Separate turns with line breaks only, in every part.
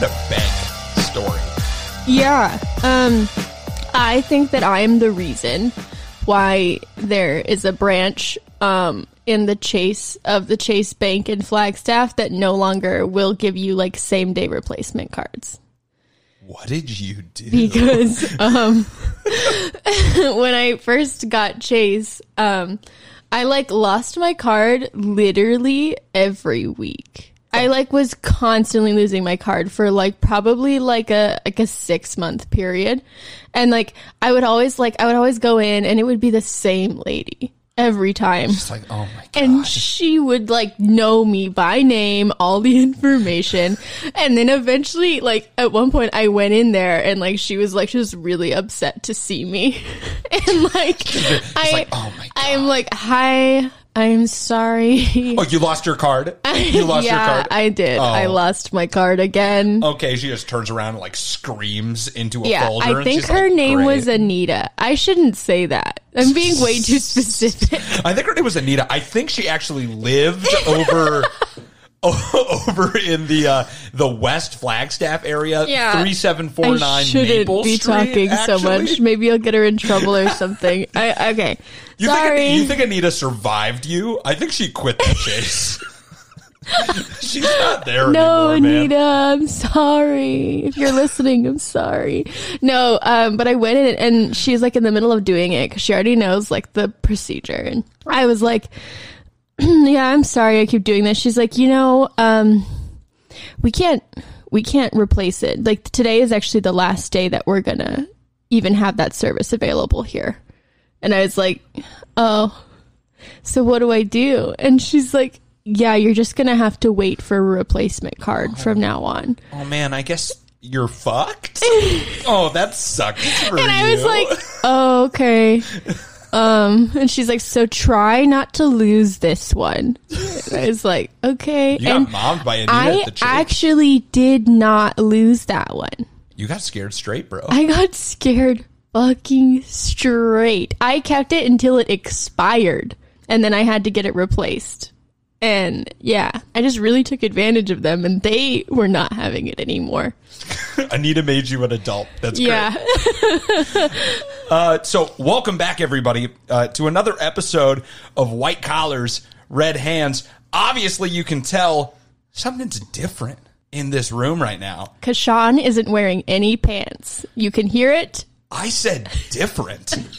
had a bank story.
Yeah. Um, I think that I am the reason why there is a branch um, in the Chase of the Chase Bank in Flagstaff that no longer will give you like same day replacement cards.
What did you do?
because um when I first got Chase, um I like lost my card literally every week. I like was constantly losing my card for like probably like a like a 6 month period. And like I would always like I would always go in and it would be the same lady every time.
It's like, oh my god.
And she would like know me by name, all the information. and then eventually, like at one point I went in there and like she was like, she was really upset to see me. and like, I,
like, oh my God.
I'm like, hi, I'm sorry.
oh, you lost your card? You lost
yeah,
your card?
I did. I
Oh.
lost my card again.
Okay, she just turns around and like screams into a
yeah,
folder.
I think her
like,
name was Anita. I shouldn't say that. I'm being way too specific.
I think her name was Anita. I think she actually lived over over in the uh, the West Flagstaff area.
Yeah.
three seven four
I shouldn't
Maple
be
Street.
talking so much. Maybe I'll get her in trouble or something. I, okay.
You
Sorry.
think you think Anita survived you? I think she quit the chase. She's not there
no,
anymore, man.
Anita, I'm sorry. If you're listening, I'm sorry. No, um, but I went in and she's like in the middle of doing it because she already knows like the procedure. And I was like, yeah, I'm sorry I keep doing this. She's like, you know, um, we can't, we can't replace it. Like today is actually the last day that we're gonna even have that service available here. And I was like, oh, so what do I do? And she's like, yeah, you're just gonna have to wait for a replacement card from now on.
Oh man, I guess you're fucked. oh, that sucks
And I was like, oh, okay. Um, and she's like, so try not to lose this one. And I was like, okay.
you
and
got mommed by Anita
I
at the
actually did not lose that one.
you got scared straight, bro.
I got scared fucking straight. I kept it until it expired and then I had to get it replaced. And yeah, I just really took advantage of them and they were not having it anymore.
Anita made you an adult. That's great.
Yeah.
Uh, so, welcome back, everybody, uh, to another episode of White Collars, Red Hands. Obviously, you can tell something's different in this room right now.
Kashan isn't wearing any pants. You can hear it.
I said different.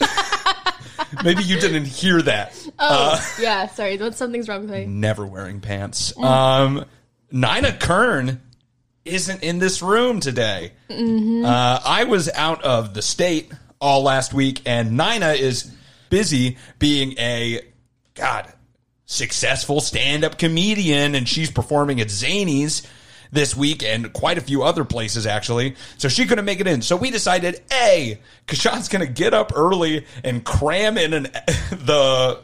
Maybe you didn't hear that.
Oh, yeah. Sorry. Something's wrong with me.
Never wearing pants. Um, Nina Kern isn't in this room today. Uh, I was out of the state all last week, and Nina is busy being a God successful stand-up comedian, and she's performing at Zanies this week and quite a few other places actually. So she couldn't make it in. So we decided, a, Kashan's gonna get up early and cram in an the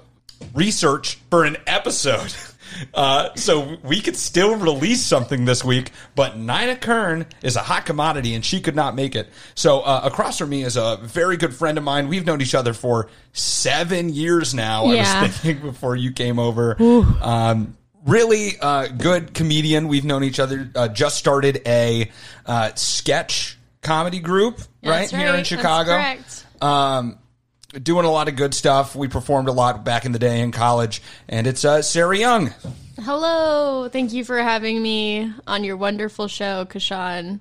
research for an episode. Uh, so we could still release something this week, but Nina Kern is a hot commodity and she could not make it. So uh, across from me is a very good friend of mine. We've known each other for seven years now. I
Yeah.
was thinking before you came over. Um, really uh, good comedian. We've known each other. Uh, just started a uh, sketch comedy group right
That's
here in. Chicago um, doing a lot of good stuff. We performed a lot back in the day in college, and it's uh, Sarah Young.
Hello. Thank you for having me on your wonderful show, Kashan.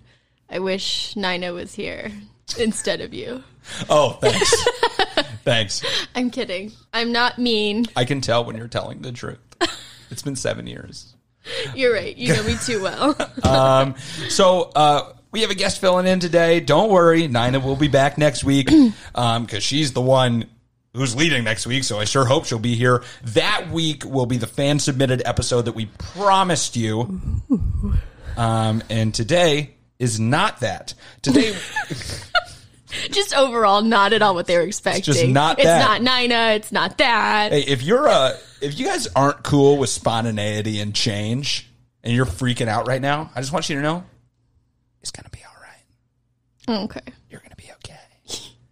I wish Nina was here instead of you.
Oh, thanks, thanks.
I'm kidding. I'm not mean.
I can tell when you're telling the truth. It's been seven years.
You're right. You know me too well.
Um, so uh, we have a guest filling in today. Don't worry, Nina will be back next week because she's the one who's leading next week. So I sure hope she'll be here. That week will be the fan submitted episode that we promised you. Um, and today is not that. Today,
just overall, not at all what they were expecting.
just not
It's
that.
not Nina. It's not that.
hey, if you're uh, if you guys aren't cool with spontaneity and change, and you're freaking out right now, I just want you to know it's gonna be all right.
Oh, okay.
You're gonna be okay.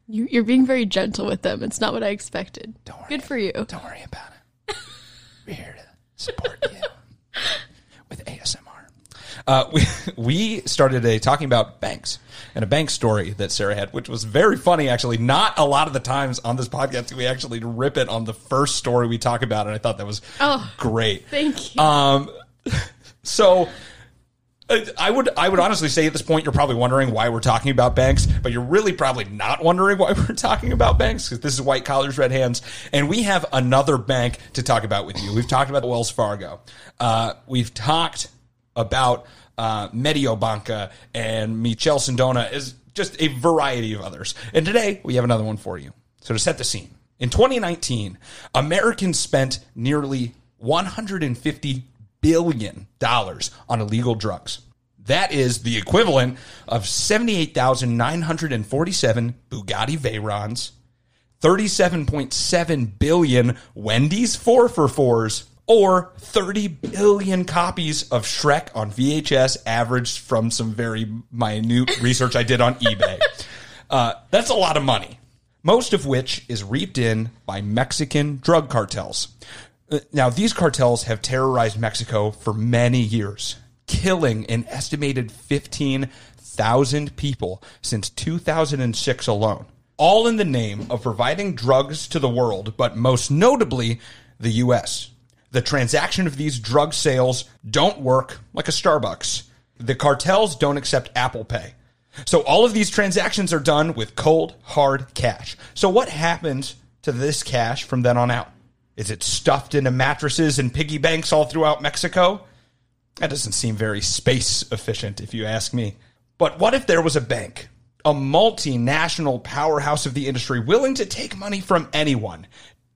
You, you're being very gentle with them. It's not what I expected.
Don't worry.
Good for you.
Don't worry about it. We're here to support you with ASMR. Uh, we we started a talking about banks and a bank story that Sarah had, which was very funny. Actually, not a lot of the times on this podcast do we actually rip it on the first story we talk about, and I thought that was
Oh,
great.
Thank you.
Um, so I would I would honestly say at this point you're probably wondering why we're talking about banks, but you're really probably not wondering why we're talking about banks because this is white collars, red hands, and we have another bank to talk about with you. We've talked about Wells Fargo. Uh, we've talked about uh, Mediobanca and Michel Sindona is just a variety of others. And today we have another one for you. So to set the scene, in 2019, Americans spent nearly 150 billion dollars on illegal drugs. That is the equivalent of 78,947 Bugatti Veyrons, 37.7 billion Wendy's 4 for 4s or 30 billion copies of Shrek on VHS averaged from some very minute research I did on eBay. Uh, that's a lot of money, most of which is reaped in by Mexican drug cartels. Uh, Now, these cartels have terrorized Mexico for many years, killing an estimated 15,000 people since 2006 alone, all in the name of providing drugs to the world, but most notably, the U.S. The transaction of these drug sales don't work like a Starbucks. The cartels don't accept Apple Pay. So all of these transactions are done with cold, hard cash. So what happens to this cash from then on out? Is it stuffed into mattresses and piggy banks all throughout Mexico? That doesn't seem very space efficient, if you ask me. But what if there was a bank, a multinational powerhouse of the industry willing to take money from anyone,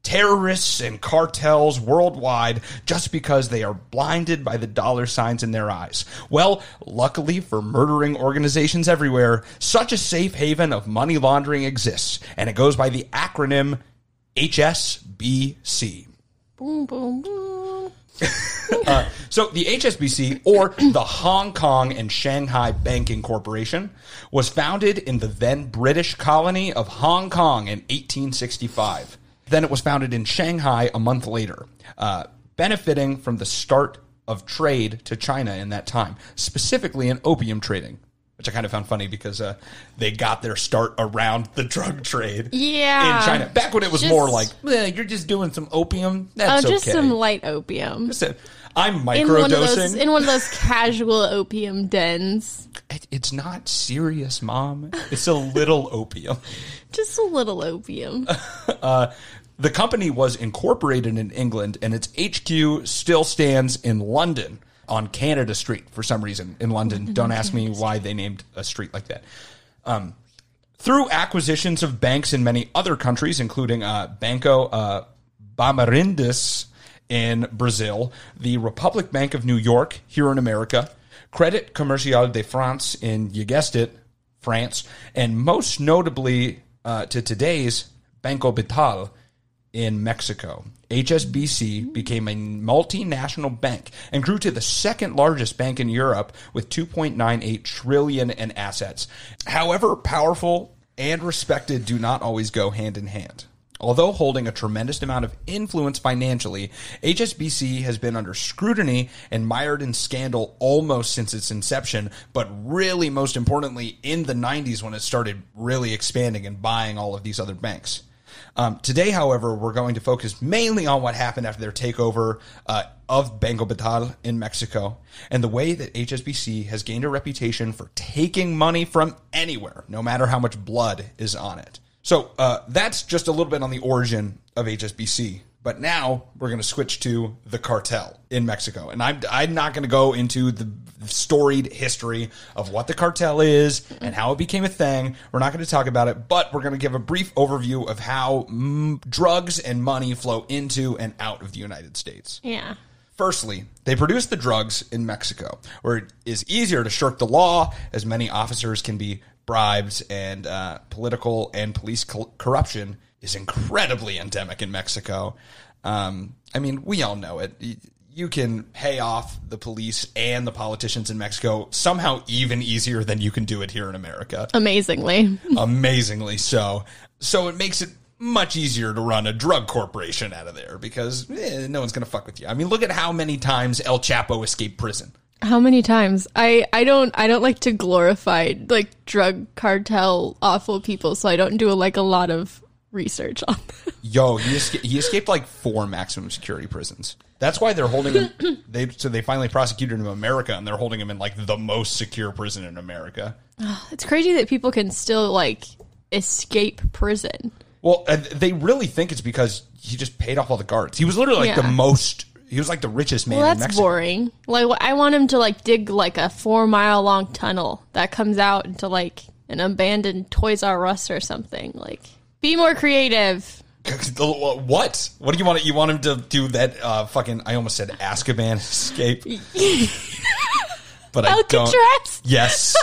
terrorists and cartels worldwide, just because they are blinded by the dollar signs in their eyes? Well, luckily for murdering organizations everywhere, such a safe haven of money laundering exists, and it goes by the acronym HSBC.
boom, boom, boom.
Uh, so the HSBC, or the Hong Kong and Shanghai Banking Corporation, was founded in the then British colony of Hong Kong in 1865. Then it was founded in Shanghai a month later, uh, benefiting from the start of trade to China in that time, specifically in opium trading. Which I kind of found funny because uh, they got their start around the drug trade
Yeah.
in China. Back when it was
Just-
more like, "Eh, you're just doing some opium. That's
just
okay.
some light opium.
I'm
In one, of those,
microdosing.
in one of those casual opium dens.
It- It's not serious, mom. It's a little opium.
Just a little opium.
The company was incorporated in England and its HQ still stands in London on Canada Street for some reason in London. Don't ask me why they named a street like that. Um, through acquisitions of banks in many other countries, including uh, Banco uh, Bamerindus in Brazil, the Republic Bank of New York here in America, Credit Commercial de France in, you guessed it, France, and most notably uh, to today's Banco Bital in Mexico. HSBC became a multinational bank and grew to the second largest bank in Europe with 2.98 trillion in assets. However, powerful and respected do not always go hand in hand. Although holding a tremendous amount of influence financially, HSBC has been under scrutiny and mired in scandal almost since its inception, but really most importantly in the 90s when it started really expanding and buying all of these other banks. Um, today, however, we're going to focus mainly on what happened after their takeover uh, of Banco Bital in Mexico and the way that HSBC has gained a reputation for taking money from anywhere, no matter how much blood is on it. So uh, that's just a little bit on the origin of HSBC. But now we're going to switch to the cartel in Mexico. And I'm, I'm not going to go into the storied history of what the cartel is and how it became a thing. We're not going to talk about it, but we're going to give a brief overview of how mm, drugs and money flow into and out of the United States.
Yeah.
Firstly, they produce the drugs in Mexico, where it is easier to shirk the law, as many officers can be bribed, and uh, political and police col- corruption is incredibly endemic in Mexico. Um, I mean, we all know it. You can pay off the police and the politicians in Mexico somehow even easier than you can do it here in America
Amazingly.
amazingly so. So it makes it much easier to run a drug corporation out of there because eh, no one's going to fuck with you. I mean, look at how many times El Chapo escaped prison.
How many times? I I don't I don't like to glorify like drug cartel awful people, so I don't do like a lot of research on them.
Yo, he, esca- he escaped like four maximum security prisons. That's why they're holding him. They so they finally prosecuted him in America, and they're holding him in like the most secure prison in America.
It's crazy that people can still like escape prison.
Well, they really think it's because he just paid off all the guards. He was literally like the most. He was like the richest man
Well,
in
that's boring. Like I want him to like dig like a four mile long tunnel that comes out into like an abandoned Toys R Us or something. Like, be more creative.
what? What do you want? You want him to do that? Uh, fucking. I almost said Azkaban escape, but I don't.
Alcatraz,
Yes,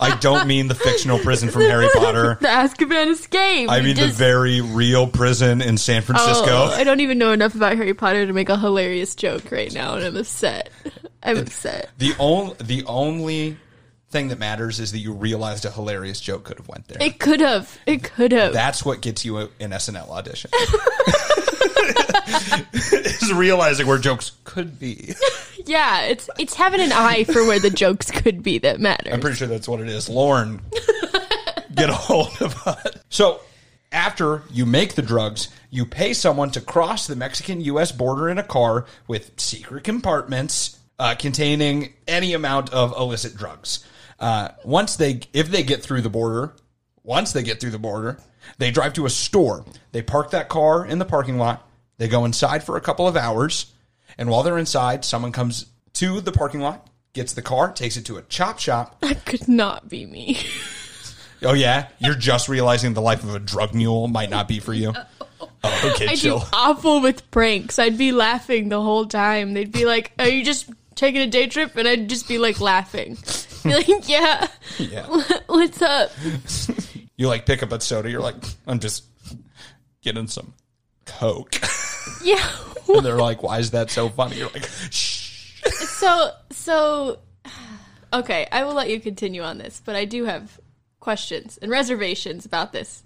I don't mean the fictional prison from Harry Potter.
the Azkaban escape.
I
You
mean the
just-
very real prison in San Francisco.
Oh, I don't even know enough about Harry Potter to make a hilarious joke right now, and I'm upset. I'm upset.
The only the only thing that matters is that you realized a hilarious joke could have went there.
It could have. It could have.
That's what gets you an SNL audition. is realizing where jokes could be.
Yeah, it's it's having an eye for where the jokes could be that matters.
I'm pretty sure that's what it is. Lorne, get a hold of us. So, after you make the drugs, you pay someone to cross the Mexican U.S. border in a car with secret compartments uh, containing any amount of illicit drugs. Uh, once they, if they get through the border, once they get through the border, they drive to a store. They park that car in the parking lot. They go inside for a couple of hours. And while they're inside, someone comes to the parking lot, gets the car, takes it to a chop shop,
that could not be me.
Oh yeah, you're just realizing the life of a drug mule might not be for you. Oh, okay,
I
chill.
do awful with pranks. I'd be laughing the whole time. They'd be like, "Are you just taking a day trip?" And I'd just be like laughing. Be like, "Yeah,
Yeah,
what's up?"
you like pick up a soda. You're like, I'm just getting some coke,
Yeah.
and they're like, Why is that so funny? You're like, Shh.
So so okay, I will let you continue on this, but I do have questions and reservations about this.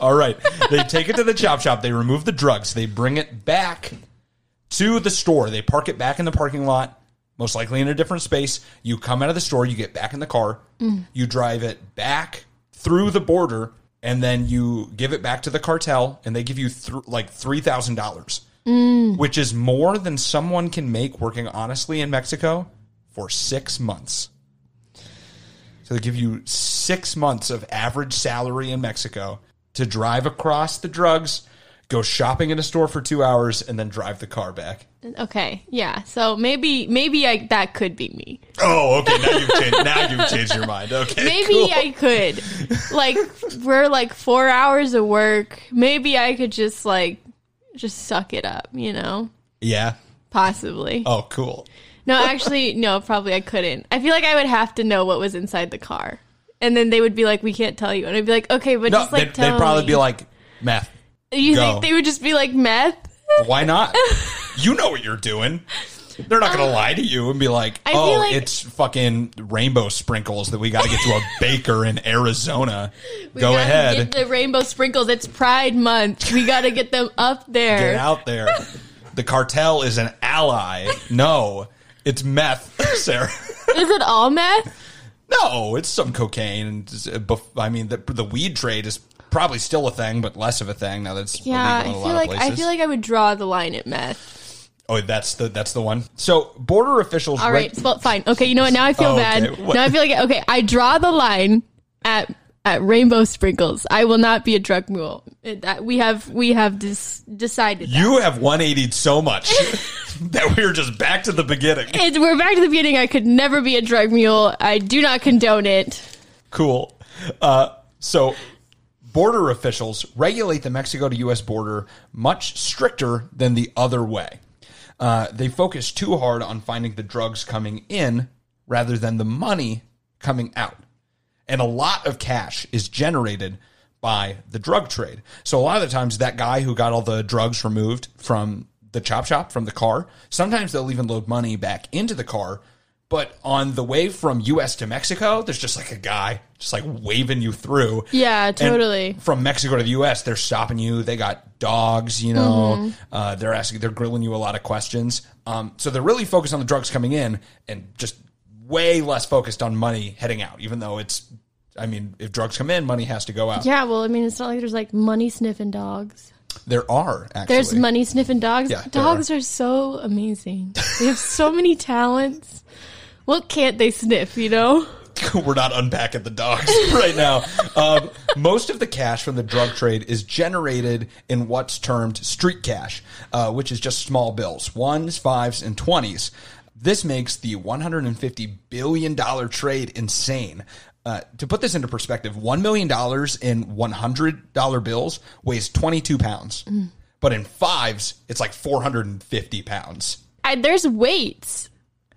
All right, they take it to the chop shop. They remove the drugs. They bring it back to the store. They park it back in the parking lot, most likely in a different space. You come out of the store. You get back in the car. You drive it back through the border, and then you give it back to the cartel, and they give you th- like three thousand dollars, which is more than someone can make working honestly in Mexico for six months. So they give you six months of average salary in Mexico to drive across the drugs, go shopping in a store for two hours, and then drive the car back.
Okay, yeah. So maybe maybe I that could be me.
Oh, okay. Now you've changed. Now you've changed your mind. Okay,
Maybe
cool.
I could. Like we're like 4 hours of work. Maybe I could just like just suck it up, you know?
Yeah.
Possibly.
Oh, cool.
No, actually, no, probably I couldn't. I feel like I would have to know what was inside the car. And then they would be like, we can't tell you. And I'd be like, okay, but
No,
just like
they'd, they'd probably
me.
be like meth.
you
go.
think they would just be like meth?
Why not? you know what you're doing. They're not going to lie to you and be like,
I feel
"Oh,
like-
it's fucking rainbow sprinkles that we got to get to a baker in Arizona."
We
Go
gotta
ahead,
Get the rainbow sprinkles. It's Pride Month. We got to get them up there.
get out there. The cartel is an ally. No, it's meth, Sarah.
Is it all meth?
No, it's some cocaine. And just, uh, bef- I mean, the, the weed trade is probably still a thing, but less of a thing now. That's
Yeah, I
illegal in a
feel
lot
like
of
I feel like I would draw the line at meth.
Oh, that's the that's the one. So border officials.
All right, well, fine. Okay, you know what? Now I feel
Oh,
bad.
What-
Now I feel like okay. I draw the line at at rainbow sprinkles. I will not be a drug mule. That- we have we have dis- decided. that.
You have 180'd so much that we're just back to the beginning.
It- we're back to the beginning. I could never be a drug mule. I do not condone it.
Cool. Uh, so, border officials regulate the Mexico to U.S. border much stricter than the other way. Uh, they focus too hard on finding the drugs coming in rather than the money coming out. And a lot of cash is generated by the drug trade. So, a lot of the times, that guy who got all the drugs removed from the chop shop, from the car, sometimes they'll even load money back into the car But on the way from U.S. to Mexico, there's just like a guy just like waving you through.
Yeah,
And
totally.
from Mexico to the U.S., they're stopping you. They got dogs, you know.
Mm-hmm.
Uh, they're asking, they're grilling you a lot of questions. Um, so they're really focused on the drugs coming in and just way less focused on money heading out. Even though it's, I mean, if drugs come in, money has to go out.
Yeah, well, I mean, it's not like there's like money sniffing dogs.
There are actually.
There's money sniffing dogs.
Yeah,
dogs are. so amazing. They have so many talents. What can't they sniff, you know?
We're not unpacking the dogs right now. Um, most of the cash from the drug trade is generated in what's termed street cash, uh, which is just small bills, ones, fives, and twenties. This makes the $150 billion trade insane. Uh, to put this into perspective, $1 million in $100 bills weighs 22 pounds. But in fives, it's like 450 pounds.
I, there's weights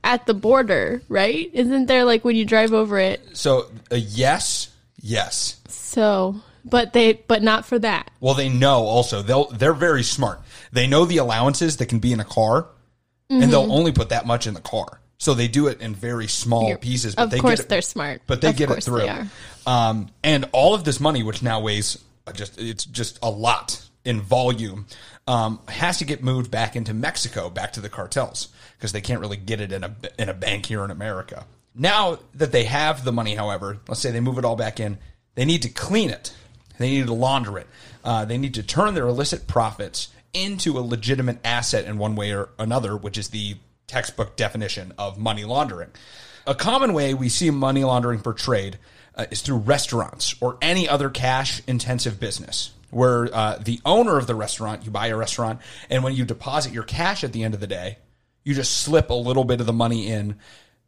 at the border, right? Isn't there like when you drive over it?
So, uh, yes, yes.
So, but they, but not for that.
Well, they know also they'll they're very smart. They know the allowances that can be in a car, and they'll only put that much in the car. So they do it in very small pieces. But
of
they
course,
get it,
they're smart.
but they
Of
get it through. Um, and all of this money, which now weighs uh, just it's just a lot in volume, um, has to get moved back into Mexico, back to the cartels, because they can't really get it in a in a bank here in America. Now that they have the money, however, let's say they move it all back in, they need to clean it. They need to launder it. Uh, they need to turn their illicit profits into a legitimate asset in one way or another, which is the textbook definition of money laundering. A common way we see money laundering for trade uh, is through restaurants or any other cash intensive business where uh, the owner of the restaurant, you buy a restaurant, and when you deposit your cash at the end of the day, you just slip a little bit of the money in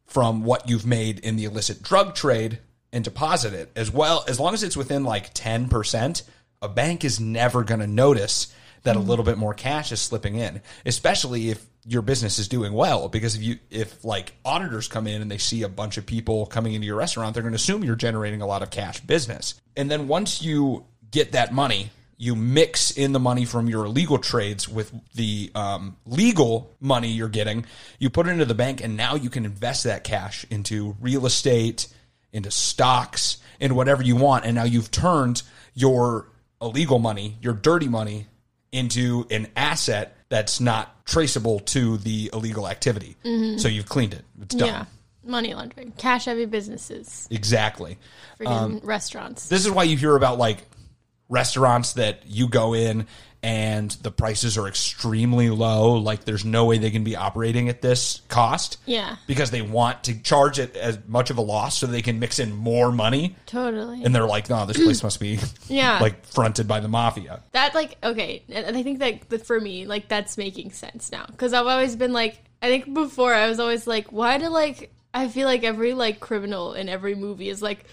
from what you've made in the illicit drug trade and deposit it. As well as long as it's within like 10% a bank is never going to notice that a mm-hmm. little bit more cash is slipping in especially if your business is doing well. Because if you if like auditors come in and they see a bunch of people coming into your restaurant they're going to assume you're generating a lot of cash business. And then once you get that money you mix in the money from your illegal trades with the um, legal money you're getting. You put it into the bank, and now you can invest that cash into real estate, into stocks, into whatever you want. And now you've turned your illegal money, your dirty money, into an asset that's not traceable to the illegal activity. So you've cleaned it. It's done.
Yeah, money laundering, cash heavy businesses,
Exactly.
freaking
Um,
restaurants.
This is why you hear about like restaurants that you go in and the prices are extremely low. Like there's no way they can be operating at this cost.
Yeah.
Because they want to charge it as much of a loss so they can mix in more money.
Totally.
And they're like, no, this place must be
Yeah.
like fronted by the mafia.
that like okay and i think that, that for me like that's making sense now because i've always been like i think before i was always like why do like i feel like every like criminal in every movie is like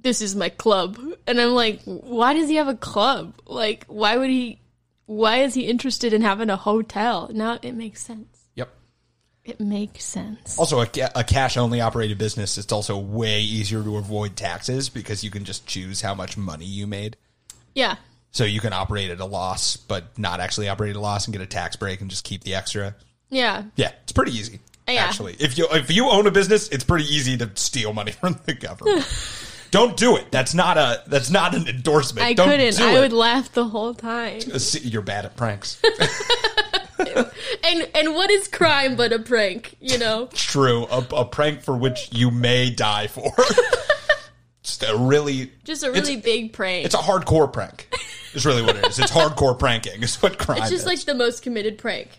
this is my club and i'm like why does he have a club like why would he why is he interested in having a hotel now it makes sense
Yep.
it makes sense
Also, a, a cash only operated business, it's also way easier to avoid taxes because you can just choose how much money you made.
yeah
So you can operate at a loss, but not actually operate at a loss and get a tax break and just keep the extra.
yeah
Yeah, it's pretty easy.
Yeah.
Actually, if you if you own a business, it's pretty easy to steal money from the government. Don't do it. That's not a that's not an endorsement.
i
Don't
couldn't
do
i
it.
would laugh the whole time
Uh, You're bad at pranks.
and and what is crime but a prank you know
True, a, a prank for which you may die for. Just a really
just a really big prank
it's a hardcore prank. Is really what it is. It's hardcore pranking. Is what crime
It's just
is.
like the most committed prank.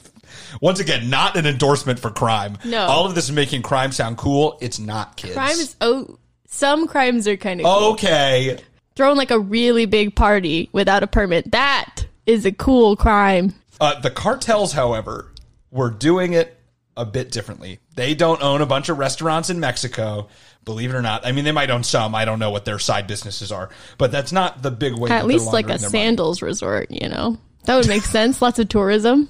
Once again, not an endorsement for crime.
No.
all of this is making crime sound cool. It's not, kids.
Crime is oh, some crimes are kind of cool.
okay.
Throwing like a really big party without a permit. That is a cool crime.
Uh, the cartels, however, were doing it a bit differently. They don't own a bunch of restaurants in Mexico, believe it or not. I mean, they might own some. I don't know what their side businesses are, but that's not the big way.
At least like a
their money.
sandals resort, you know. That would make sense. Lots of tourism.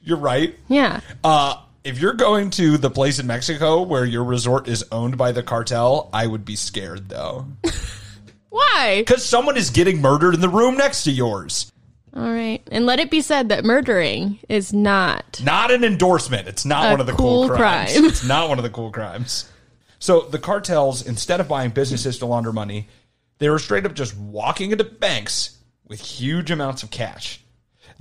You're right.
Yeah.
Uh, if you're going to the place in Mexico where your resort is owned by the cartel, I would be scared though,
Why?
because someone is getting murdered in the room next to yours.
All right. And let it be said that murdering is not.
Not an endorsement. It's not one of the cool,
cool
crimes.
crime.
It's not one of the cool crimes. So the cartels, instead of buying businesses to launder money, they were straight up just walking into banks with huge amounts of cash.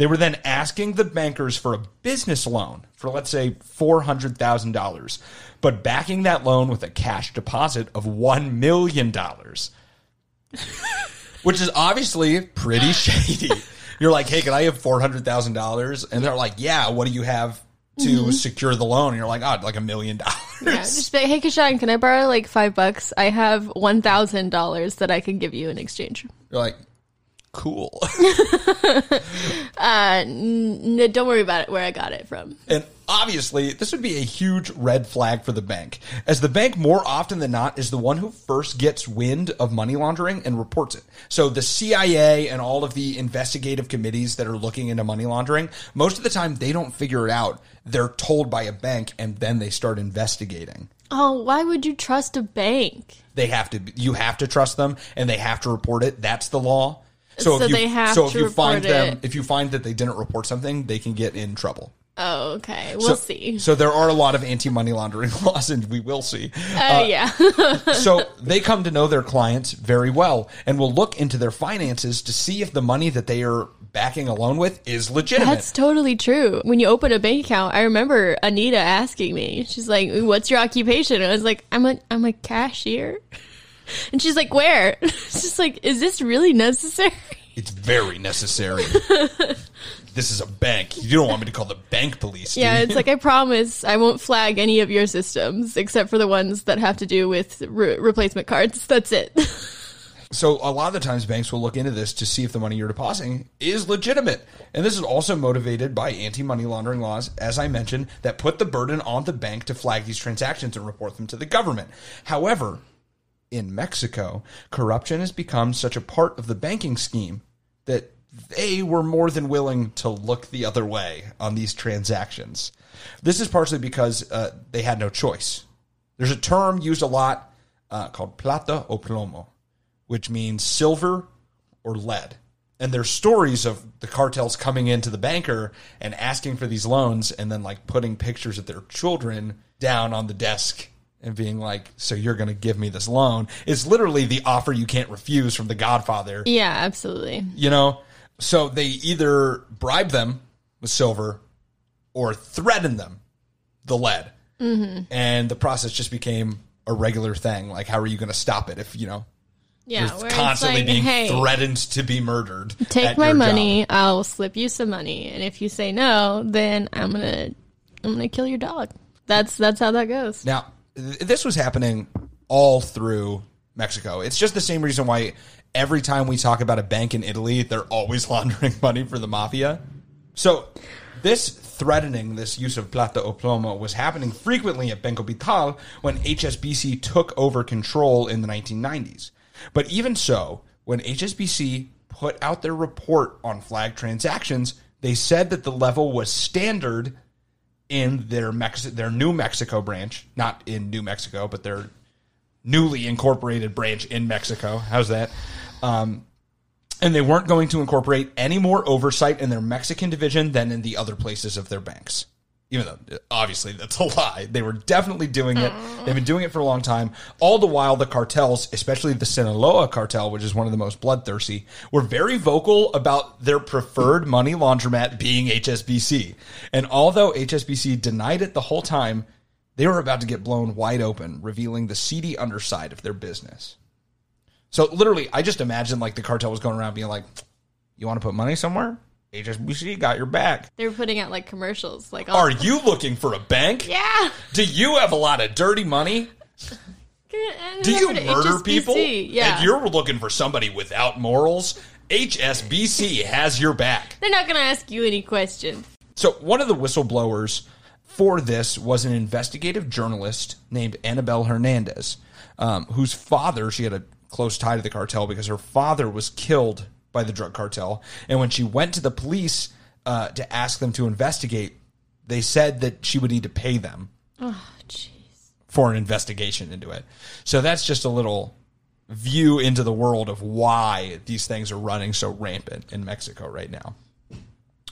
They were then asking the bankers for a business loan for, let's say, $400,000, but backing that loan with a cash deposit of $1 million, which is obviously pretty shady. You're like, hey, can I have $400,000? And they're like, yeah, what do you have to mm-hmm. secure the loan? And you're like, oh, like a million dollars.
Yeah, just like, hey, Kashan, can I borrow like five bucks? I have $1,000 that I can give you in exchange.
You're like, cool.
Uh, don't worry about it, where I got it from.
And obviously, this would be a huge red flag for the bank, as the bank more often than not is the one who first gets wind of money laundering and reports it. So the CIA and all of the investigative committees that are looking into money laundering, most of the time they don't figure it out. They're told by a bank and then they start investigating.
Oh, why would you trust a bank?
They have to you have to trust them and they have to report it. That's the law. So,
So
if you,
they have
so if
to
you find
report
them
it.
if you find that they didn't report something, they can get in trouble.
Oh, okay. We'll
so,
see.
So there are a lot of anti-money laundering laws, and we will see.
Uh, yeah.
so they come to know their clients very well, and will look into their finances to see if the money that they are backing a loan with is legitimate.
That's totally true. When you open a bank account, I remember Anita asking me. She's like, "What's your occupation?" And I was like, "I'm a I'm a cashier." And she's like, "Where?" It's just like, "Is this really necessary?"
it's very necessary. this is a bank. You don't want me to call the bank police.
Yeah, it's like I promise I won't flag any of your systems except for the ones that have to do with re- replacement cards. That's it.
So a lot of the times banks will look into this to see if the money you're depositing is legitimate. And this is also motivated by anti-money laundering laws, as I mentioned, that put the burden on the bank to flag these transactions and report them to the government. However, in Mexico, corruption has become such a part of the banking scheme that they were more than willing to look the other way on these transactions. This is partially because uh, they had no choice. There's a term used a lot uh, called plata o plomo, which means silver or lead. And there's stories of the cartels coming into the banker and asking for these loans and then like putting pictures of their children down on the desk and being like, so you're going to give me this loan. It's literally the offer you can't refuse from the Godfather
yeah, absolutely.
you know so they either bribe them with silver or threaten them the lead mm-hmm. and the process just became a regular thing like how are you going to stop it if you know
Yeah,
you're constantly
like,
being
hey,
threatened to be murdered
take my money.
job.
I'll slip you some money, and if you say no, then I'm gonna I'm gonna kill your dog. That's that's how that goes.
now th- this was happening all through mexico it's just the same reason why every time we talk about a bank in italy they're always laundering money for the mafia So this threatening this use of plata o plomo was happening frequently at Banco Bital when HSBC took over control in the 1990s. But even so, when HSBC put out their report on flag transactions, they said that the level was standard in their Mex- their New Mexico branch, not in New Mexico, but their newly incorporated branch in Mexico. How's that? Um, and they weren't going to incorporate any more oversight in their Mexican division than in the other places of their banks. Even though obviously that's a lie. They were definitely doing it. They've been doing it for a long time. All the while, the cartels, especially the Sinaloa cartel, which is one of the most bloodthirsty, were very vocal about their preferred money laundromat being HSBC. And although HSBC denied it the whole time, they were about to get blown wide open, revealing the seedy underside of their business. So literally, I just imagine like the cartel was going around being like, "You want to put money somewhere? HSBC got your back.
They were putting out like commercials, like
Are you looking for a bank?
yeah.
Do you have a lot of dirty money? Do you murder
HSBC,
people?
Yeah,
And you're looking for somebody without morals? HSBC has your back.
they're not gonna ask you any questions.
So one of the whistleblowers for this was an investigative journalist named Anabel Hernandez, um, whose father she had a close tie to the cartel because her father was killed by the drug cartel. And when she went to the police uh, to ask them to investigate, they said that she would need to pay them
Oh,
for an investigation into it. So that's just a little view into the world of why these things are running so rampant in Mexico right now.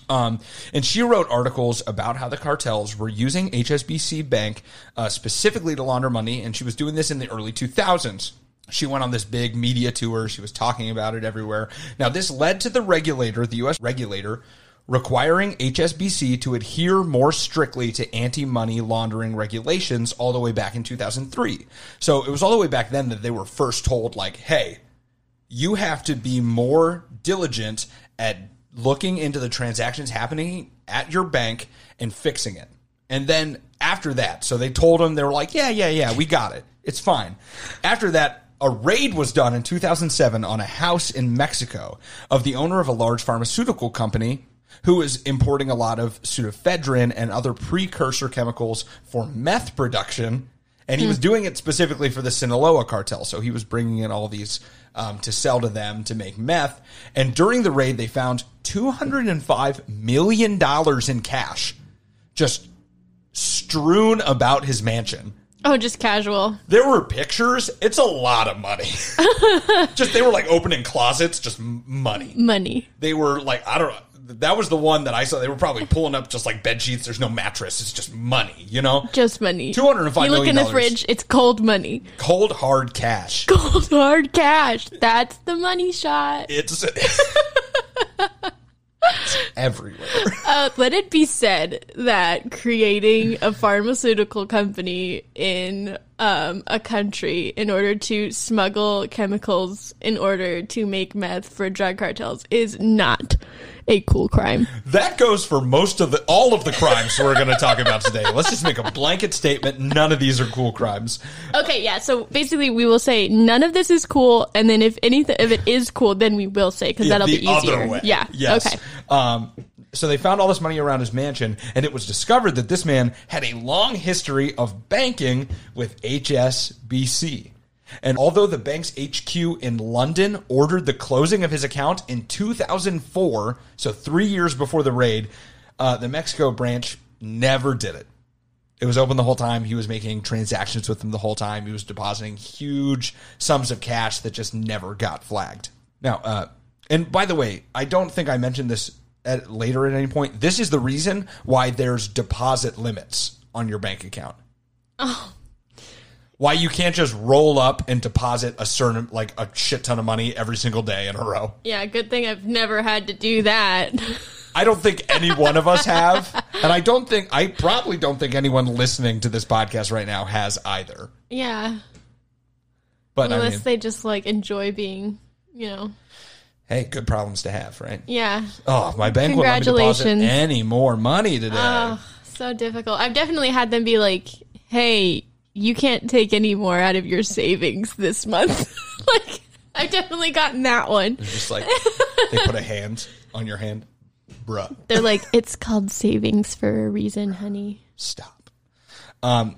Um, and she wrote articles about how the cartels were using HSBC Bank uh, specifically to launder money, and she was doing this in the early 2000s. She went on this big media tour. She was talking about it everywhere. Now, this led to the regulator, the U.S. regulator, requiring HSBC to adhere more strictly to anti money laundering regulations all the way back in 2003. So it was all the way back then that they were first told, like, hey, you have to be more diligent at looking into the transactions happening at your bank and fixing it. And then after that, so they told them, they were like, yeah, yeah, yeah, we got it. It's fine. After that, a raid was done in 2007 on a house in Mexico of the owner of a large pharmaceutical company who was importing a lot of pseudoephedrine and other precursor chemicals for meth production. And he was doing it specifically for the Sinaloa cartel. So he was bringing in all these um, to sell to them to make meth. And during the raid, they found $205 million in cash just strewn about his mansion.
Oh, just casual.
There were pictures. It's a lot of money. just they were like opening closets, just money.
Money.
They were like I don't know. That was the one that I saw. They were probably pulling up just like bed sheets. There's no mattress. It's just money. You know,
Just money.
$205
You look in the fridge, it's cold money.
cold hard cash.
Cold hard cash. That's the money shot.
It's, everywhere.
Uh, let it be said that creating a pharmaceutical company in um, a country in order to smuggle chemicals in order to make meth for drug cartels is not a cool crime.
That goes for most of the all of the crimes we're going to talk about today. Let's just make a blanket statement. None of these are cool crimes.
Okay, yeah. So basically, we will say none of this is cool, and then if anything, if it is cool, then we will say because that'll
the
be easier. Yeah.
Yes.
Okay.
Um, so they found all this money around his mansion, and it was discovered that this man had a long history of banking with HSBC. And although the bank's HQ in London ordered the closing of his account in 2004, so three years before the raid, uh, the Mexico branch never did it. It was open the whole time. He was making transactions with them the whole time. He was depositing huge sums of cash that just never got flagged. Now, uh, and by the way, I don't think I mentioned this at later at any point. This is the reason why there's deposit limits on your bank account.
Oh.
Why you can't just roll up and deposit a certain like a shit ton of money every single day in a row.
Yeah. Good thing I've never had to do that.
I don't think any one of us have, and I don't think I probably don't think anyone listening to this podcast right now has either.
yeah.
But I
Unless
mean,
they just like enjoy being, you know.
hey, good problems to have, right?
Yeah.
Oh, my bank won't let me deposit any more money today.
Oh, so difficult. I've definitely had them be like, "Hey, you can't take any more out of your savings this month." like, I've definitely gotten that one.
It's just like they put a hand on your hand, bruh.
They're like, "It's called savings for a reason, honey."
Stop. Um,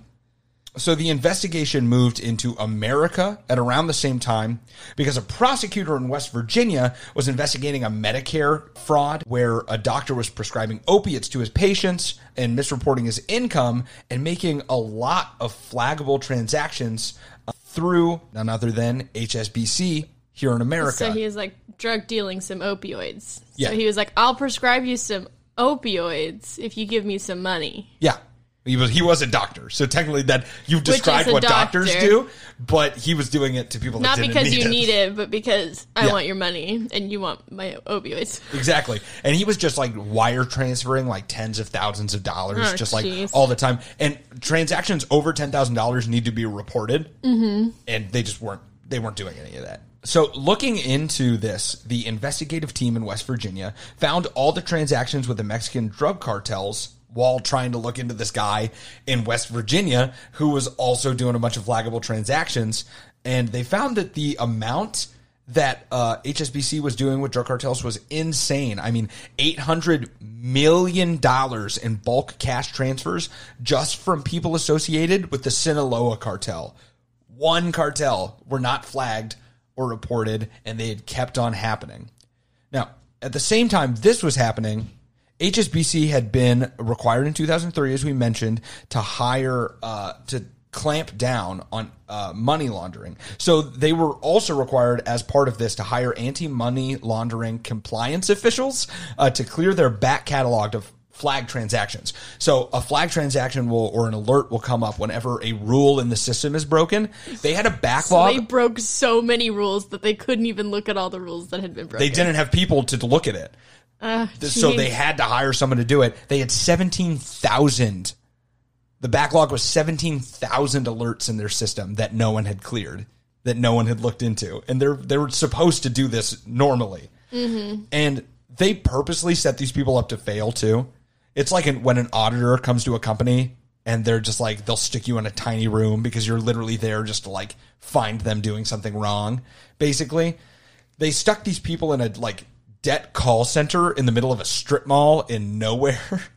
so the investigation moved into America at around the same time because a prosecutor in West Virginia was investigating a Medicare fraud where a doctor was prescribing opiates to his patients and misreporting his income and making a lot of flaggable transactions uh, through none other than HSBC here in America.
So he was like drug dealing some opioids.
Yeah.
So he was like, "I'll prescribe you some opioids if you give me some money."
Yeah. He was he was a doctor, so technically that you've described what doctors do, but he was doing it to people that
Not because
need
you
it.
need it, but because I
Yeah.
want your money and you want my opioids.
Exactly. And he was just like wire transferring like tens of thousands of dollars,
Oh,
just like all the time. And transactions over $10,000 need to be reported. Mm-hmm. And they just weren't, they weren't doing any of that. So looking into this, the investigative team in West Virginia found all the transactions with the Mexican drug cartels while trying to look into this guy in West Virginia who was also doing a bunch of flaggable transactions. And they found that the amount that uh, HSBC was doing with drug cartels was insane. I mean, eight hundred million dollars in bulk cash transfers just from people associated with the Sinaloa cartel. One cartel were not flagged or reported, and they had kept on happening. Now, at the same time this was happening, HSBC had been required in 2003, as we mentioned, to hire uh, to clamp down on uh, money laundering. So they were also required, as part of this, to hire anti-money laundering compliance officials uh, to clear their back catalog of flag transactions. So a flag transaction will or an alert will come up whenever a rule in the system is broken. They had a backlog.
They broke so many rules that they couldn't even look at all the rules that had been broken.
they didn't have people to look at it.
Uh,
so they had to hire someone to do it. They had 17,000. The backlog was 17,000 alerts in their system that no one had cleared, that no one had looked into. And they're they were supposed to do this normally. And they purposely set these people up to fail too. It's like an, when an auditor comes to a company and they're just like they'll stick you in a tiny room because you're literally there just to like find them doing something wrong. Basically, they stuck these people in a like debt call center in the middle of a strip mall in nowhere.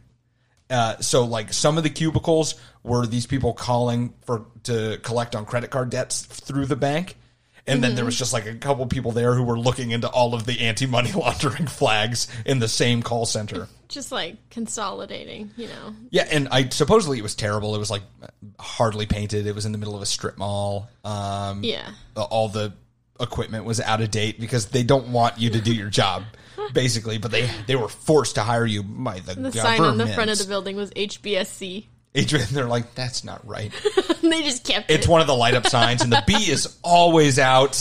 Uh, so like some of the cubicles were these people calling for to collect on credit card debts through the bank. And then there was just like a couple people there who were looking into all of the anti money laundering flags in the same call center.
just like consolidating, you know.
Yeah, and I supposedly it was terrible. It was like hardly painted. It was in the middle of a strip mall. Um,
Yeah.
all the equipment was out of date because they don't want you to do your job, basically. But they they were forced to hire you by the, government.
The sign on the front of the building was HBSC.
Adrian, they're like, that's not right.
they just kept
It's
it.
It's one of the light up signs, and the B is always out.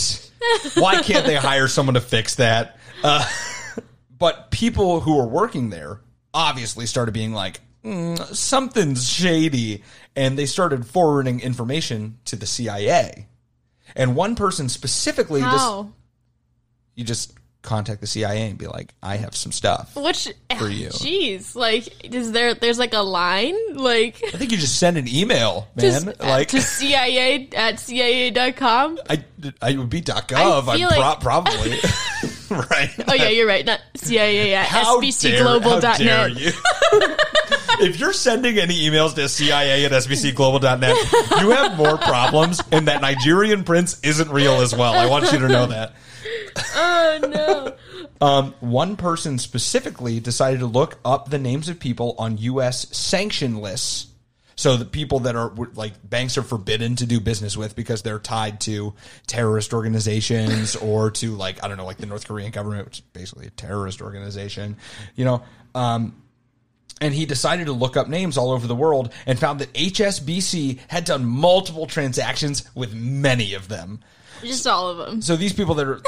Why can't they hire someone to fix that? Uh, but people who were working there obviously started being like, "Mm, something's shady, and they started forwarding information to the CIA. And one person specifically, just you just contact the CIA and be like, I have some stuff.
Which
For you.
Jeez, like, is there? There's like a line, like
I think you just send an email, man.
just
like
to CIA at CIA.com.
I, I would be .gov.
I feel
pro- probably right.
Oh yeah, you're right. Not CIA at
How dare,
SBCglobal.net.
how dare you? if you're sending any emails to CIA at SBCglobal.net, you have more problems, and that Nigerian prince isn't real as well. I want you to know that.
Oh no.
Um, one person specifically decided to look up the names of people on U.S. sanction lists. So the people that are like banks are forbidden to do business with because they're tied to terrorist organizations or to like I don't know like the North Korean government, which is basically a terrorist organization, you know. Um, and he decided to look up names all over the world and found that HSBC had done multiple transactions with many of them.
Just all of them.
So these people that are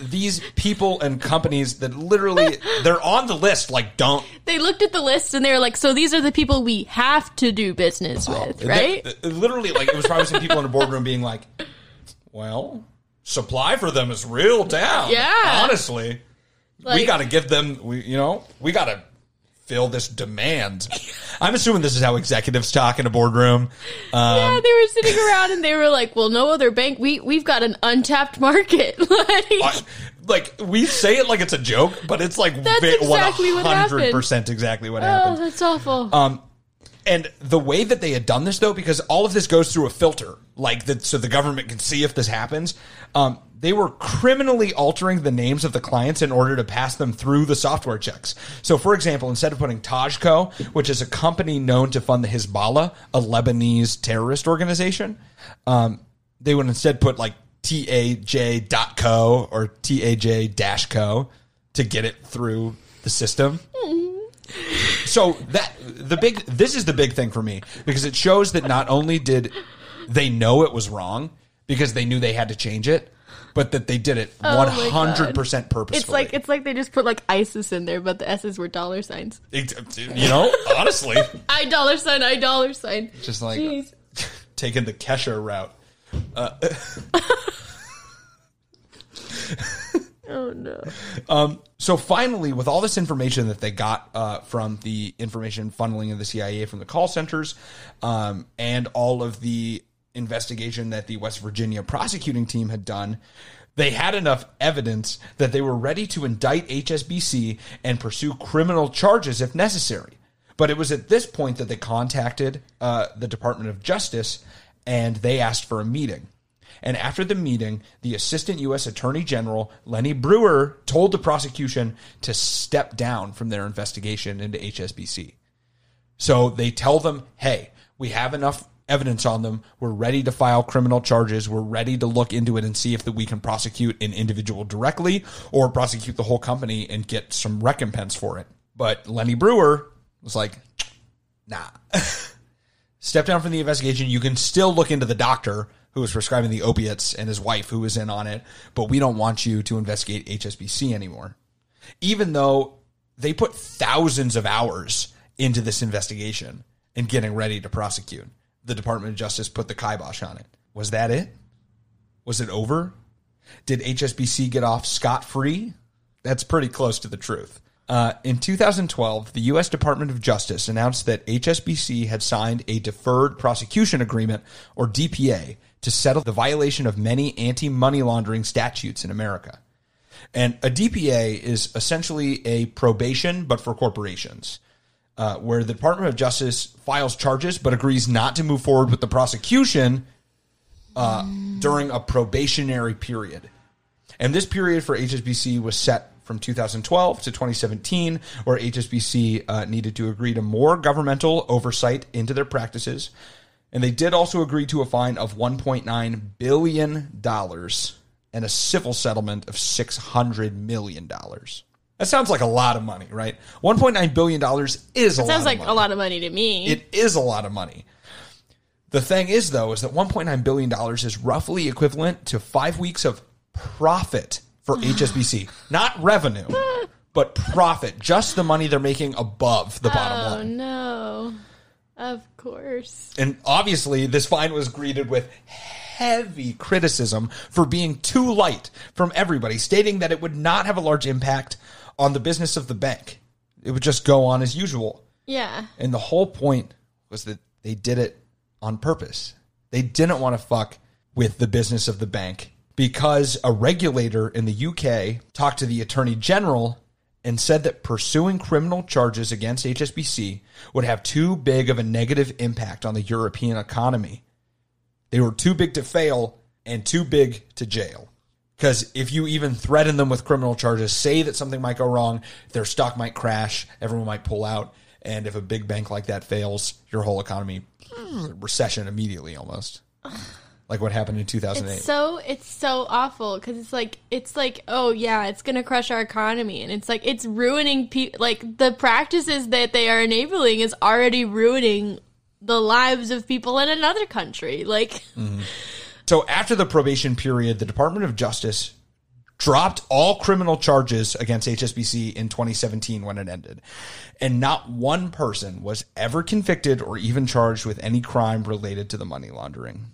these people and companies that literally they're on the list like don't
They looked at the list and they were like, "So these are the people we have to do business with, right?"
they- literally like it was probably some people in a boardroom being like, well, supply for them is real down.
Yeah.
honestly, we got to give them. We you know we got to fill this demand. I'm assuming this is how executives talk in a boardroom. Um,
yeah, they were sitting around and they were like, "Well, no other bank. We we've got an untapped market." like,
like we say it like it's a joke, but it's like
That's exactly what happened.
percent exactly what
oh,
happened.
that's awful.
Um, and the way that they had done this though, because all of this goes through a filter, like that, so the government can see if this happens. Um, they were criminally altering the names of the clients in order to pass them through the software checks. So, for example, instead of putting Tajco, which is a company known to fund the Hezbollah, a Lebanese terrorist organization, um, they would instead put like taj.co or taj-co to get it through the system. So that the big this is the big thing for me because it shows that not only did they know it was wrong because they knew they had to change it, but that they did it
Oh
one hundred percent purposefully.
it's like it's like they just put like ISIS in there, but the S's were dollar signs.
It- you know, honestly,
I dollar sign, I dollar sign.
just like
Jeez.
taking the Kesha route.
Oh no.
Um, so finally, with all this information that they got uh, from the information funneling of the CIA from the call centers, um, and all of the investigation that the West Virginia prosecuting team had done, they had enough evidence that they were ready to indict HSBC and pursue criminal charges if necessary. But it was at this point that they contacted uh, the Department of Justice and they asked for a meeting. And after the meeting, the Assistant U.S. Attorney General, Lanny Breuer, told the prosecution to step down from their investigation into HSBC. So they tell them, hey, we have enough evidence on them. We're ready to file criminal charges. We're ready to look into it and see if that we can prosecute an individual directly or prosecute the whole company and get some recompense for it. But Lanny Breuer was like, nah. Step down from the investigation. You can still look into the doctor who was prescribing the opiates and his wife who was in on it, but we don't want you to investigate HSBC anymore. Even though they put thousands of hours into this investigation and getting ready to prosecute. The Department of Justice put the kibosh on it. Was that it? Was it over? Did HSBC get off scot free? That's pretty close to the truth. Uh, in 2012, the U.S. Department of Justice announced that HSBC had signed a deferred prosecution agreement, or DPA, to settle the violation of many anti money laundering statutes in America. And a DPA is essentially a probation, but for corporations, uh, where the Department of Justice files charges but agrees not to move forward with the prosecution uh, during a probationary period. And this period for HSBC was set from 2012 to 2017, where HSBC uh, needed to agree to more governmental oversight into their practices. And they did also agree to a fine of $1.9 billion and a civil settlement of $600 million. That sounds like a lot of money, right? $1.9 billion is a lot
It
Sounds
like
money.
a lot of money to me.
It is a lot of money. The thing is, though, is that $1.9 billion is roughly equivalent to five weeks of profit for HSBC. Not revenue, but profit. Just the money they're making above the bottom line.
oh
line.
no. Of course.
And obviously, this fine was greeted with heavy criticism for being too light from everybody, stating that it would not have a large impact on the business of the bank. It would just go on as usual.
Yeah.
And the whole point was that they did it on purpose. They didn't want to fuck with the business of the bank because a regulator in the UK talked to the attorney general and said that pursuing criminal charges against HSBC would have too big of a negative impact on the European economy. They were too big to fail and too big to jail. Because if you even threaten them with criminal charges, say that something might go wrong, their stock might crash, everyone might pull out, and if a big bank like that fails, your whole economy hmm. recession immediately almost. Like what happened in 2008.
It's so it's so awful because it's like it's like oh yeah it's gonna crush our economy and it's like it's ruining people like the practices that they are enabling is already ruining the lives of people in another country like mm-hmm.
So after the probation period, the Department of Justice dropped all criminal charges against HSBC in 2017 when it ended. And not one person was ever convicted or even charged with any crime related to the money laundering.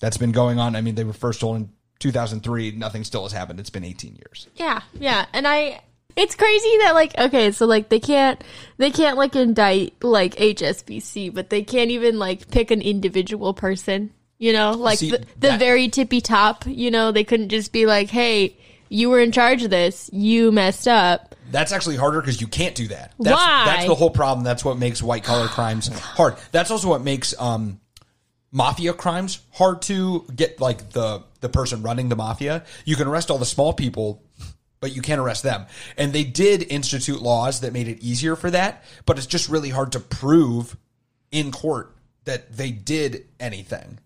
That's been going on. I mean, they were first told in 2003. Nothing still has happened. It's been 18 years.
yeah yeah and I it's crazy that like okay so like they can't they can't like indict like HSBC but they can't even like pick an individual person you know like
See,
the, the
that-
very tippy top you know they couldn't just be like hey you were in charge of this you messed up
That's actually harder because you can't do that. That's,
Why?
That's the whole problem. That's what makes white collar crimes hard. That's also what makes um, mafia crimes hard to get. Like the the person running the mafia, you can arrest all the small people, but you can't arrest them. And they did institute laws that made it easier for that, but it's just really hard to prove in court that they did anything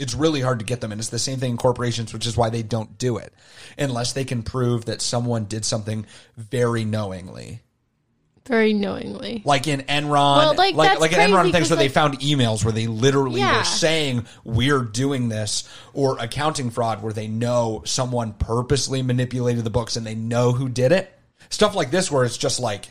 it's really hard to get them. And it's the same thing in corporations, which is why they don't do it unless they can prove that someone did something very knowingly.
very knowingly
Like in Enron,
Well, like,
like, like in Enron things where they found emails where they literally
Yeah.
were saying we're doing this, or accounting fraud where they know someone purposely manipulated the books and they know who did it. Stuff like this where it's just like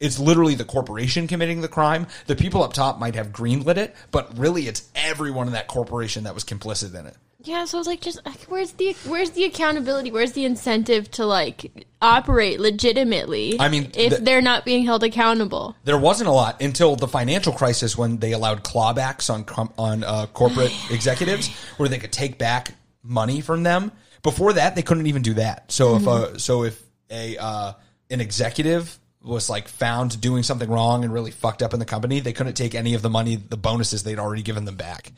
it's literally the corporation committing the crime. The people up top might have greenlit it, but really it's everyone in that corporation that was complicit in it.
Yeah, so it's like just where's the where's the accountability? Where's the incentive to like operate legitimately?
I mean,
if
the-
they're not being held accountable.
There wasn't a lot until the financial crisis when they allowed clawbacks on on uh, corporate executives, where they could take back money from them. Before that, they couldn't even do that. So if a so if a uh, an executive was like found doing something wrong and really fucked up in the company, they couldn't take any of the money, the bonuses they'd already given them back.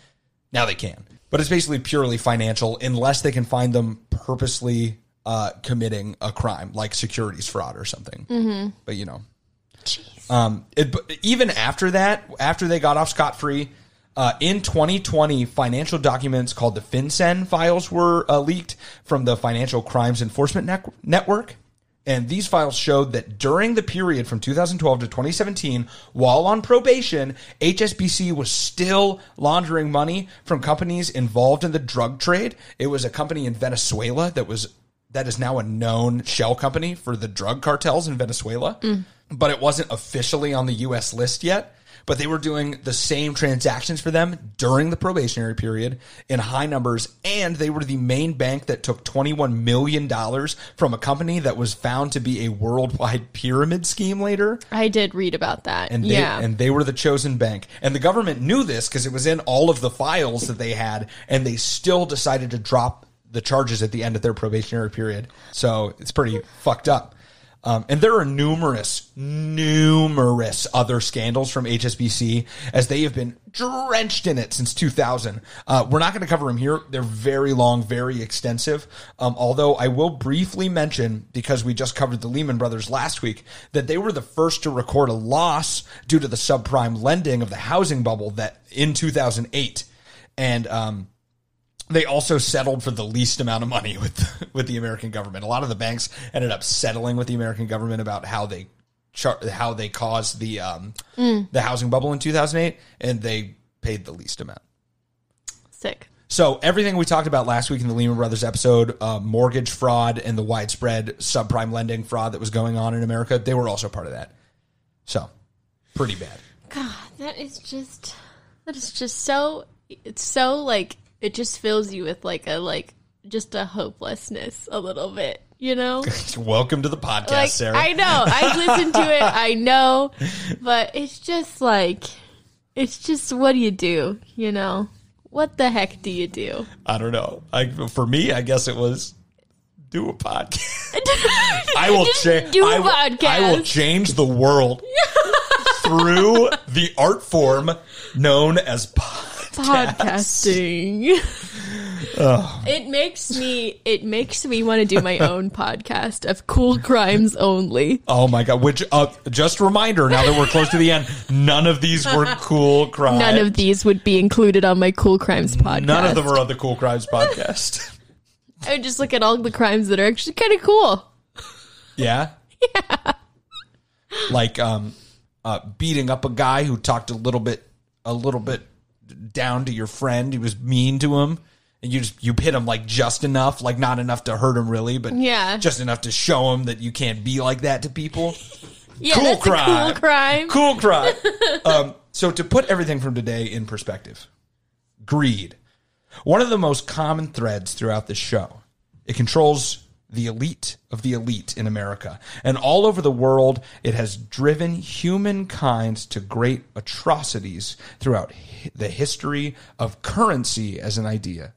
Now they can, but it's basically purely financial unless they can find them purposely uh, committing a crime like securities fraud or something. But you know. Um, it, even after that, after they got off scot free, Uh, in 2020, financial documents called the FinCEN files were uh, leaked from the Financial Crimes Enforcement Nec- Network. And these files showed that during the period from 2012 to 2017, while on probation, HSBC was still laundering money from companies involved in the drug trade. It was a company in Venezuela that was that is now a known shell company for the drug cartels in Venezuela, mm. but it wasn't officially on the US list yet. But they were doing the same transactions for them during the probationary period in high numbers. And they were the main bank that took $21 million from a company that was found to be a worldwide pyramid scheme later.
I did read about that.
And they,
yeah.
and they were the chosen bank. And the government knew this because it was in all of the files that they had, and they still decided to drop the charges at the end of their probationary period. So it's pretty fucked up. Um, and there are numerous, numerous other scandals from HSBC as they have been drenched in it since 2000. Uh, we're not going to cover them here. They're very long, very extensive. Um, although I will briefly mention, because we just covered the Lehman Brothers last week, that they were the first to record a loss due to the subprime lending of the housing bubble that in 2008. And, um, they also settled for the least amount of money with with the American government. A lot of the banks ended up settling with the American government about how they char- how they caused the um, the housing bubble in 2008, and they paid the least amount.
Sick.
So everything we talked about last week in the Lehman Brothers episode, uh, mortgage fraud and the widespread subprime lending fraud that was going on in America, they were also part of that. So pretty bad.
God, that is just that is just so it's so like it just fills you with like a like just a hopelessness a little bit, you know?
Welcome to the podcast,
like
Sarah.
I know. I listen to it, I know, but it's just like it's just what do you do, you know? What the heck do you do?
I don't know. I, for me, I guess it was do a podcast. I will change.
do a
I, will- I will change the world through the art form known as podcast.
Podcasting. It makes me it makes me want to do my own podcast of cool crimes only.
Oh my god! Which uh, just reminder now that we're close to the end, none of these were cool crimes.
None of these would be included on my cool crimes podcast.
None of them are on the Cool Crimes podcast.
I would just look at all the crimes that are actually kind of cool.
Yeah. Yeah. Like um, uh, beating up a guy who talked a little bit, a little bit down to your friend. He was mean to him, and you just you hit him like just enough, like not enough to hurt him really, but
Yeah.
just enough to show him that you can't be like that to people.
Yeah,
Cool
that's a
crime.
cool crime.
Cool crime. um, so to put everything from today in perspective, greed, one of the most common threads throughout this show. It controls the elite of the elite in America. And all over the world, it has driven humankind to great atrocities throughout the history of currency as an idea.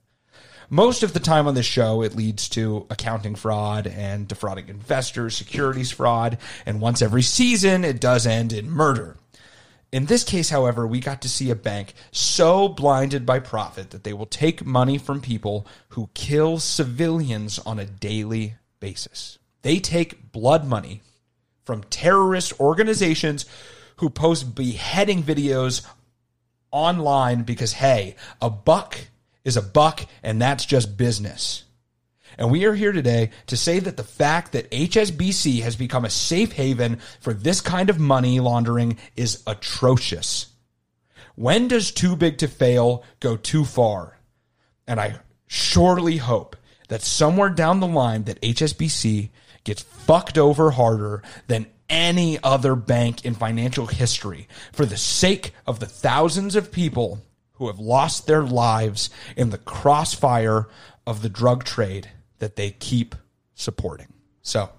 Most of the time on this show, it leads to accounting fraud and defrauding investors, securities fraud, and once every season, it does end in murder. In this case, however, we got to see a bank so blinded by profit that they will take money from people who kill civilians on a daily basis. They take blood money from terrorist organizations who post beheading videos online because, hey, a buck is a buck and that's just business. And we are here today to say that the fact that HSBC has become a safe haven for this kind of money laundering is atrocious. When does too big to fail go too far? And I surely hope that somewhere down the line that HSBC gets fucked over harder than any other bank in financial history for the sake of the thousands of people who have lost their lives in the crossfire of the drug trade that they keep supporting. So,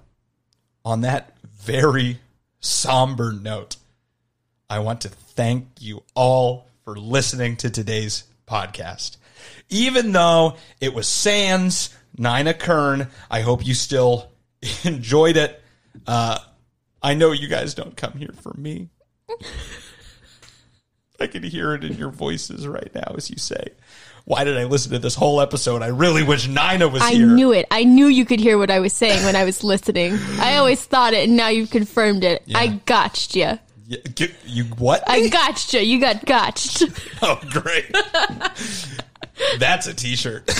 on that very somber note, I want to thank you all for listening to today's podcast. Even though it was Sans, Nina Kern, I hope you still enjoyed it. Uh, I know you guys don't come here for me. I can hear it in your voices right now as you say, Why did I listen to this whole episode? I really wish Nina was
I
here.
I knew it. I knew you could hear what I was saying when I was listening. I always thought it, and now you've confirmed it. I gotched you.
Yeah, get- you what?
I gotcha. You You got gotched.
oh, great. That's a T-shirt.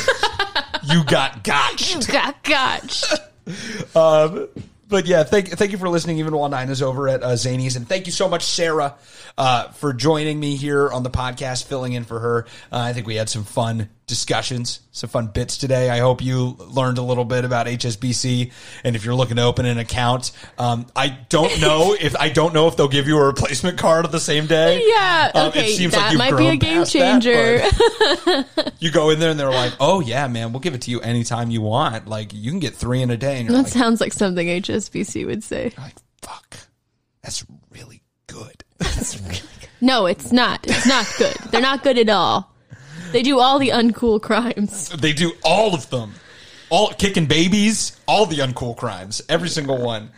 you got gotched.
You got gotched.
Um, but yeah, thank thank you for listening. Even while Nina's over at uh, Zanies, and thank you so much, Sarah, uh, for joining me here on the podcast, filling in for her. Uh, I think we had some fun discussions, some fun bits today. I hope you learned a little bit about HSBC, and if you're looking to open an account, um, I don't know if I don't know if they'll give you a replacement card the same day.
Yeah.
Um,
Okay. that might be a game
past that,
changer.
you go in there and they're like, "Oh yeah, man, we'll give it to you anytime you want. Like you can get three in a day." And you're
that
like,
sounds like something HSBC would say.
like, fuck, that's really good.
No, it's not. It's not good. They're not good at all. They do all the uncool crimes.
they do all of them, all kicking babies, all the uncool crimes, every single one.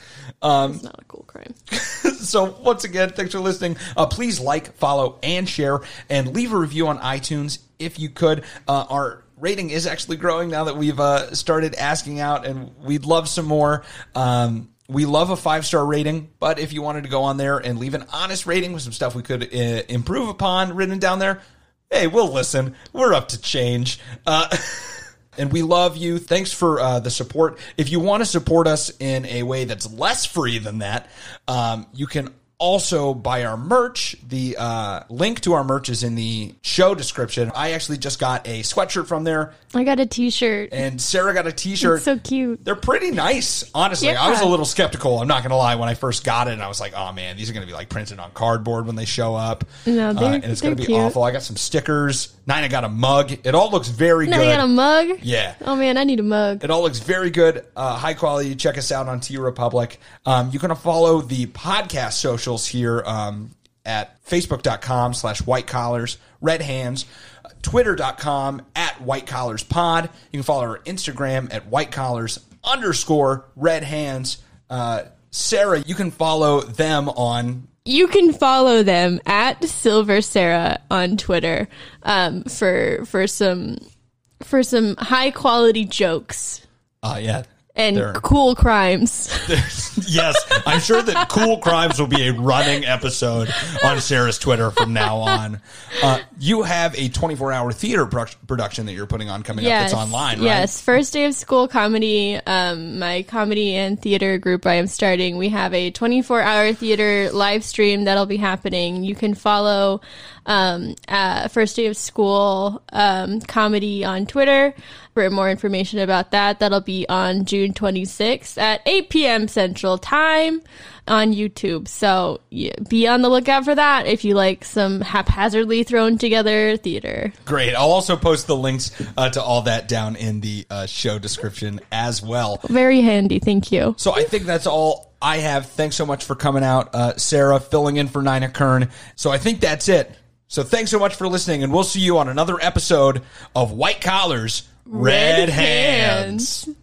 Um,
It's not a cool crime.
so once again, thanks for listening. Uh, please like, follow, and share, and leave a review on iTunes if you could. Uh, our rating is actually growing now that we've uh, started asking out, and we'd love some more. Um, we love a five star rating, but if you wanted to go on there and leave an honest rating with some stuff we could uh, improve upon written down there, hey, we'll listen. We're up to change. Uh, and we love you. Thanks for uh, the support. If you want to support us in a way that's less free than that, um, you can also buy our merch. The uh, link to our merch is in the show description. I actually just got a sweatshirt from there,
I got a T-shirt.
and Sarah got a T-shirt.
so cute.
They're pretty nice, honestly.
Yeah.
I was a little skeptical. I'm not gonna lie. When I first got it, and I was like, "Oh man, these are gonna be like printed on cardboard when they show up."
No,
Uh, and it's gonna be
cute.
awful. I got some stickers. Nina got a mug. It all looks very
Now
good.
got a mug.
Yeah.
Oh man, I need a mug.
It all looks very good, uh, high quality. Check us out on TeePublic. Um, you can follow the podcast socials here um, at facebook.com slash white collars, red hands, twitter.com at white collars pod. You can follow our Instagram at white collars underscore red hands. Uh, Sarah, you can follow them on
You can follow them at Silver Sarah on Twitter um, for for some for some high quality jokes
uh, yeah.
And
They're-
cool crimes.
yes, I'm sure that Cool Crimes will be a running episode on Sarah's Twitter from now on. Uh, you have a 24 hour theater pro- production that you're putting on coming up
yes,
that's online, right?
Yes, first day of school comedy. Um, my comedy and theater group I am starting. We have a 24 hour theater live stream that'll be happening. You can follow um, uh, first day of school um, comedy on Twitter for more information about that. That'll be on June 26th at 8 p.m. Central Time on YouTube. So yeah, be on the lookout for that if you like some haphazardly thrown together theater.
Great. I'll also post the links uh, to all that down in the uh, show description as well.
Very handy. Thank you.
So I think that's all I have. Thanks so much for coming out, uh, Sarah, filling in for Nina Kern. So I think that's it. So thanks so much for listening, and we'll see you on another episode of White Collars, Red,
Red
Hands.
hands.